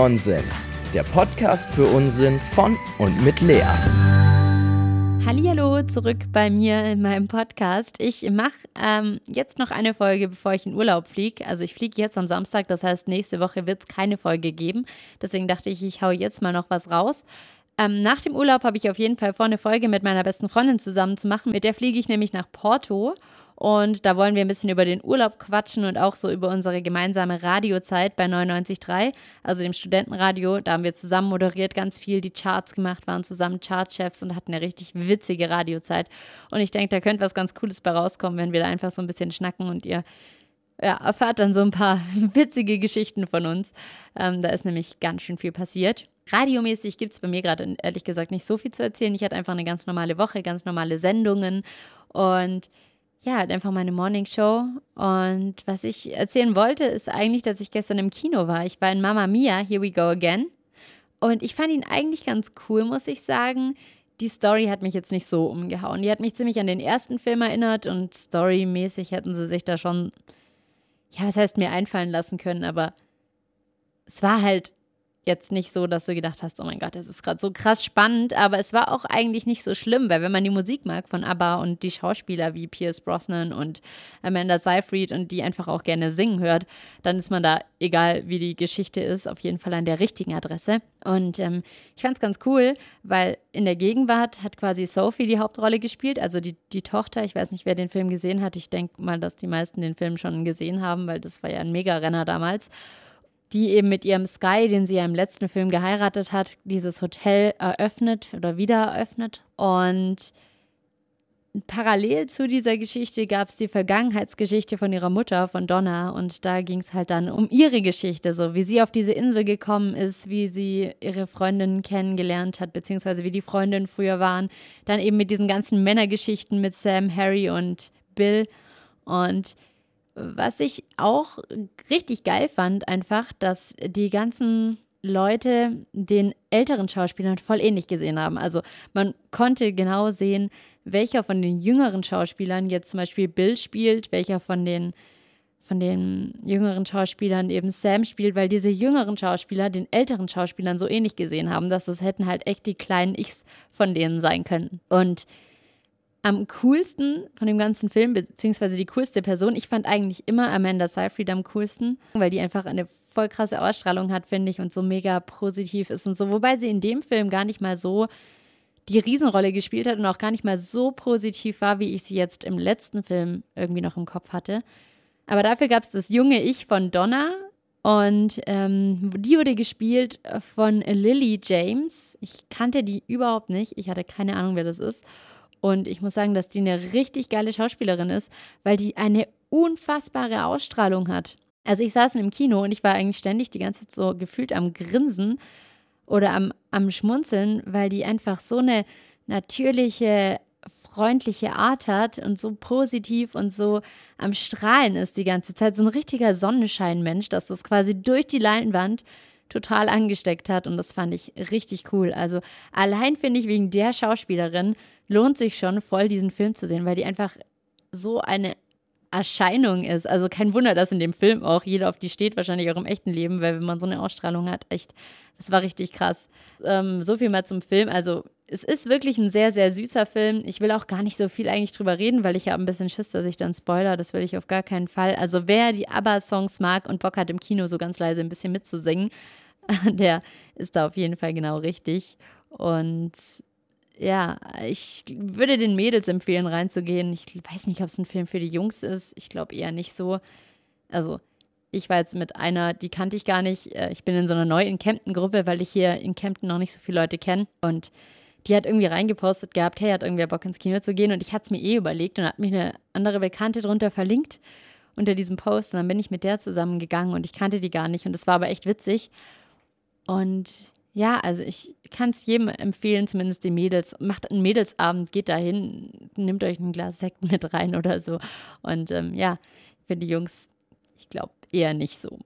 Nonsens, der Podcast für Unsinn von und mit Lea. Hallo zurück bei mir in meinem Podcast. Ich mache ähm, jetzt noch eine Folge, bevor ich in Urlaub fliege. Also ich fliege jetzt am Samstag, das heißt nächste Woche wird es keine Folge geben. Deswegen dachte ich, ich haue jetzt mal noch was raus. Ähm, nach dem Urlaub habe ich auf jeden Fall vor, eine Folge mit meiner besten Freundin zusammen zu machen. Mit der fliege ich nämlich nach Porto und da wollen wir ein bisschen über den Urlaub quatschen und auch so über unsere gemeinsame Radiozeit bei 99.3, also dem Studentenradio. Da haben wir zusammen moderiert, ganz viel die Charts gemacht, waren zusammen Chartchefs und hatten eine richtig witzige Radiozeit. Und ich denke, da könnte was ganz Cooles bei rauskommen, wenn wir da einfach so ein bisschen schnacken und ihr ja, erfahrt dann so ein paar witzige Geschichten von uns. Ähm, da ist nämlich ganz schön viel passiert. Radiomäßig gibt es bei mir gerade ehrlich gesagt nicht so viel zu erzählen. Ich hatte einfach eine ganz normale Woche, ganz normale Sendungen und ja, halt einfach meine Morning Show. Und was ich erzählen wollte, ist eigentlich, dass ich gestern im Kino war. Ich war in Mama Mia, Here We Go Again. Und ich fand ihn eigentlich ganz cool, muss ich sagen. Die Story hat mich jetzt nicht so umgehauen. Die hat mich ziemlich an den ersten Film erinnert und storymäßig hätten sie sich da schon, ja, was heißt mir einfallen lassen können, aber es war halt jetzt nicht so, dass du gedacht hast, oh mein Gott, das ist gerade so krass spannend, aber es war auch eigentlich nicht so schlimm, weil wenn man die Musik mag von ABBA und die Schauspieler wie Pierce Brosnan und Amanda Seyfried und die einfach auch gerne singen hört, dann ist man da, egal wie die Geschichte ist, auf jeden Fall an der richtigen Adresse. Und ähm, ich fand es ganz cool, weil in der Gegenwart hat quasi Sophie die Hauptrolle gespielt, also die, die Tochter. Ich weiß nicht, wer den Film gesehen hat. Ich denke mal, dass die meisten den Film schon gesehen haben, weil das war ja ein Mega-Renner damals die eben mit ihrem Sky, den sie ja im letzten Film geheiratet hat, dieses Hotel eröffnet oder wieder eröffnet. Und parallel zu dieser Geschichte gab es die Vergangenheitsgeschichte von ihrer Mutter, von Donna. Und da ging es halt dann um ihre Geschichte, so wie sie auf diese Insel gekommen ist, wie sie ihre Freundin kennengelernt hat, beziehungsweise wie die Freundinnen früher waren. Dann eben mit diesen ganzen Männergeschichten mit Sam, Harry und Bill. Und was ich auch richtig geil fand, einfach, dass die ganzen Leute den älteren Schauspielern voll ähnlich gesehen haben. Also man konnte genau sehen, welcher von den jüngeren Schauspielern jetzt zum Beispiel Bill spielt, welcher von den von den jüngeren Schauspielern eben Sam spielt, weil diese jüngeren Schauspieler den älteren Schauspielern so ähnlich gesehen haben, dass es hätten halt echt die kleinen Ichs von denen sein können. Und am coolsten von dem ganzen Film, beziehungsweise die coolste Person, ich fand eigentlich immer Amanda Seyfried am coolsten, weil die einfach eine voll krasse Ausstrahlung hat, finde ich, und so mega positiv ist und so. Wobei sie in dem Film gar nicht mal so die Riesenrolle gespielt hat und auch gar nicht mal so positiv war, wie ich sie jetzt im letzten Film irgendwie noch im Kopf hatte. Aber dafür gab es das junge Ich von Donna und ähm, die wurde gespielt von Lily James. Ich kannte die überhaupt nicht. Ich hatte keine Ahnung, wer das ist. Und ich muss sagen, dass die eine richtig geile Schauspielerin ist, weil die eine unfassbare Ausstrahlung hat. Also ich saß im Kino und ich war eigentlich ständig die ganze Zeit so gefühlt am Grinsen oder am, am Schmunzeln, weil die einfach so eine natürliche, freundliche Art hat und so positiv und so am Strahlen ist die ganze Zeit. So ein richtiger Sonnenscheinmensch, dass das quasi durch die Leinwand total angesteckt hat und das fand ich richtig cool. Also allein finde ich wegen der Schauspielerin lohnt sich schon voll diesen Film zu sehen, weil die einfach so eine Erscheinung ist. Also kein Wunder, dass in dem Film auch jeder auf die steht, wahrscheinlich auch im echten Leben, weil wenn man so eine Ausstrahlung hat, echt, das war richtig krass. Ähm, so viel mal zum Film. Also es ist wirklich ein sehr, sehr süßer Film. Ich will auch gar nicht so viel eigentlich drüber reden, weil ich habe ein bisschen Schiss, dass ich dann spoiler. Das will ich auf gar keinen Fall. Also wer die ABBA-Songs mag und Bock hat im Kino so ganz leise ein bisschen mitzusingen, der ist da auf jeden Fall genau richtig. Und ja, ich würde den Mädels empfehlen, reinzugehen. Ich weiß nicht, ob es ein Film für die Jungs ist. Ich glaube eher nicht so. Also, ich war jetzt mit einer, die kannte ich gar nicht. Äh, ich bin in so einer neuen Kempten-Gruppe, weil ich hier in Kempten noch nicht so viele Leute kenne. Und die hat irgendwie reingepostet gehabt, hey, hat irgendwie Bock ins Kino zu gehen. Und ich hatte es mir eh überlegt und hat mich eine andere Bekannte drunter verlinkt unter diesem Post. Und dann bin ich mit der zusammengegangen und ich kannte die gar nicht. Und das war aber echt witzig. Und ja, also ich kann es jedem empfehlen, zumindest die Mädels. Macht einen Mädelsabend, geht dahin, nehmt euch ein Glas Sekt mit rein oder so. Und ähm, ja, für die Jungs, ich glaube eher nicht so.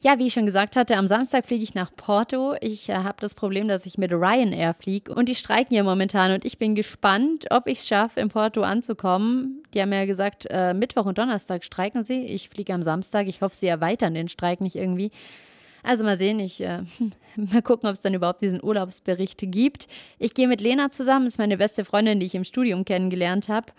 Ja, wie ich schon gesagt hatte, am Samstag fliege ich nach Porto. Ich äh, habe das Problem, dass ich mit Ryanair fliege und die streiken ja momentan und ich bin gespannt, ob ich es schaffe, in Porto anzukommen. Die haben ja gesagt, äh, Mittwoch und Donnerstag streiken sie. Ich fliege am Samstag. Ich hoffe, sie erweitern den Streik nicht irgendwie. Also mal sehen, ich äh, mal gucken, ob es dann überhaupt diesen Urlaubsbericht gibt. Ich gehe mit Lena zusammen, ist meine beste Freundin, die ich im Studium kennengelernt habe.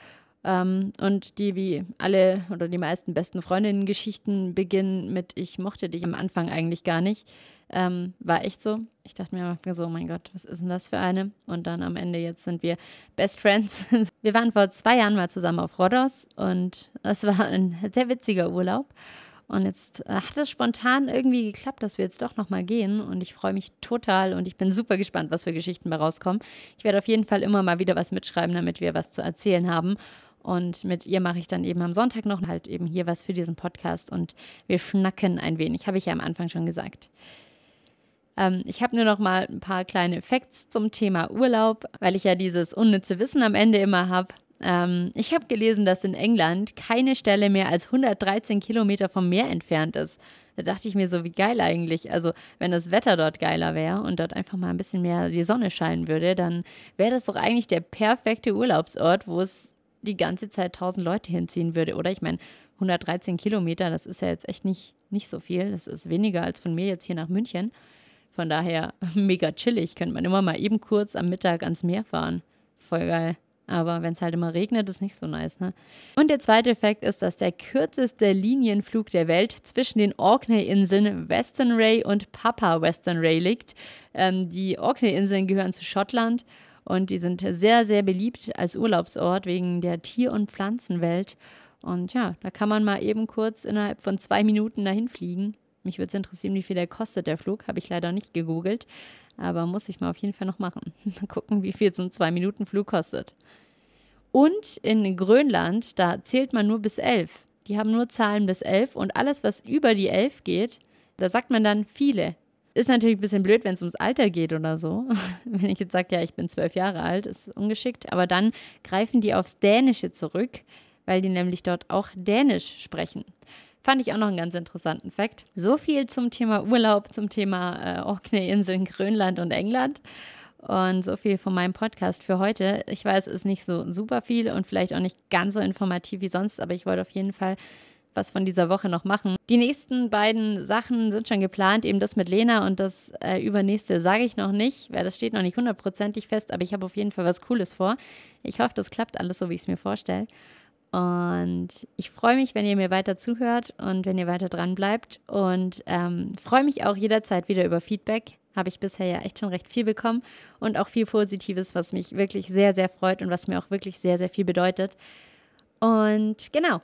Ähm, und die wie alle oder die meisten besten Freundinnen-Geschichten beginnen mit Ich mochte dich am Anfang eigentlich gar nicht. Ähm, war echt so. Ich dachte mir einfach so, oh mein Gott, was ist denn das für eine? Und dann am Ende jetzt sind wir Best Friends. Wir waren vor zwei Jahren mal zusammen auf Rhodos und es war ein sehr witziger Urlaub. Und jetzt äh, hat es spontan irgendwie geklappt, dass wir jetzt doch nochmal gehen. Und ich freue mich total und ich bin super gespannt, was für Geschichten da rauskommen. Ich werde auf jeden Fall immer mal wieder was mitschreiben, damit wir was zu erzählen haben. Und mit ihr mache ich dann eben am Sonntag noch halt eben hier was für diesen Podcast und wir schnacken ein wenig, habe ich ja am Anfang schon gesagt. Ähm, ich habe nur noch mal ein paar kleine Facts zum Thema Urlaub, weil ich ja dieses unnütze Wissen am Ende immer habe. Ähm, ich habe gelesen, dass in England keine Stelle mehr als 113 Kilometer vom Meer entfernt ist. Da dachte ich mir so, wie geil eigentlich. Also, wenn das Wetter dort geiler wäre und dort einfach mal ein bisschen mehr die Sonne scheinen würde, dann wäre das doch eigentlich der perfekte Urlaubsort, wo es die ganze Zeit 1000 Leute hinziehen würde, oder? Ich meine, 113 Kilometer, das ist ja jetzt echt nicht, nicht so viel. Das ist weniger als von mir jetzt hier nach München. Von daher mega chillig. Könnte man immer mal eben kurz am Mittag ans Meer fahren. Voll geil. Aber wenn es halt immer regnet, ist nicht so nice, ne? Und der zweite Effekt ist, dass der kürzeste Linienflug der Welt zwischen den Orkney-Inseln Western Ray und Papa Western Ray liegt. Ähm, die Orkney-Inseln gehören zu Schottland und die sind sehr, sehr beliebt als Urlaubsort wegen der Tier- und Pflanzenwelt. Und ja, da kann man mal eben kurz innerhalb von zwei Minuten dahin fliegen. Mich würde es interessieren, wie viel der kostet, der Flug. Habe ich leider nicht gegoogelt. Aber muss ich mal auf jeden Fall noch machen. Mal gucken, wie viel so ein Zwei-Minuten-Flug kostet. Und in Grönland, da zählt man nur bis elf. Die haben nur Zahlen bis elf und alles, was über die elf geht, da sagt man dann viele. Ist natürlich ein bisschen blöd, wenn es ums Alter geht oder so. wenn ich jetzt sage, ja, ich bin zwölf Jahre alt, ist ungeschickt. Aber dann greifen die aufs Dänische zurück, weil die nämlich dort auch Dänisch sprechen. Fand ich auch noch einen ganz interessanten Fakt. So viel zum Thema Urlaub, zum Thema äh, Orkney-Inseln, Grönland und England. Und so viel von meinem Podcast für heute. Ich weiß, es ist nicht so super viel und vielleicht auch nicht ganz so informativ wie sonst, aber ich wollte auf jeden Fall was von dieser Woche noch machen. Die nächsten beiden Sachen sind schon geplant, eben das mit Lena und das äh, übernächste sage ich noch nicht, weil das steht noch nicht hundertprozentig fest, aber ich habe auf jeden Fall was Cooles vor. Ich hoffe, das klappt alles so, wie ich es mir vorstelle. Und ich freue mich, wenn ihr mir weiter zuhört und wenn ihr weiter dran bleibt. Und ähm, freue mich auch jederzeit wieder über Feedback. Habe ich bisher ja echt schon recht viel bekommen und auch viel Positives, was mich wirklich sehr, sehr freut und was mir auch wirklich sehr, sehr viel bedeutet. Und genau.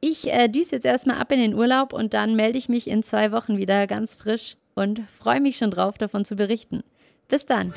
Ich äh, düse jetzt erstmal ab in den Urlaub und dann melde ich mich in zwei Wochen wieder ganz frisch und freue mich schon drauf, davon zu berichten. Bis dann.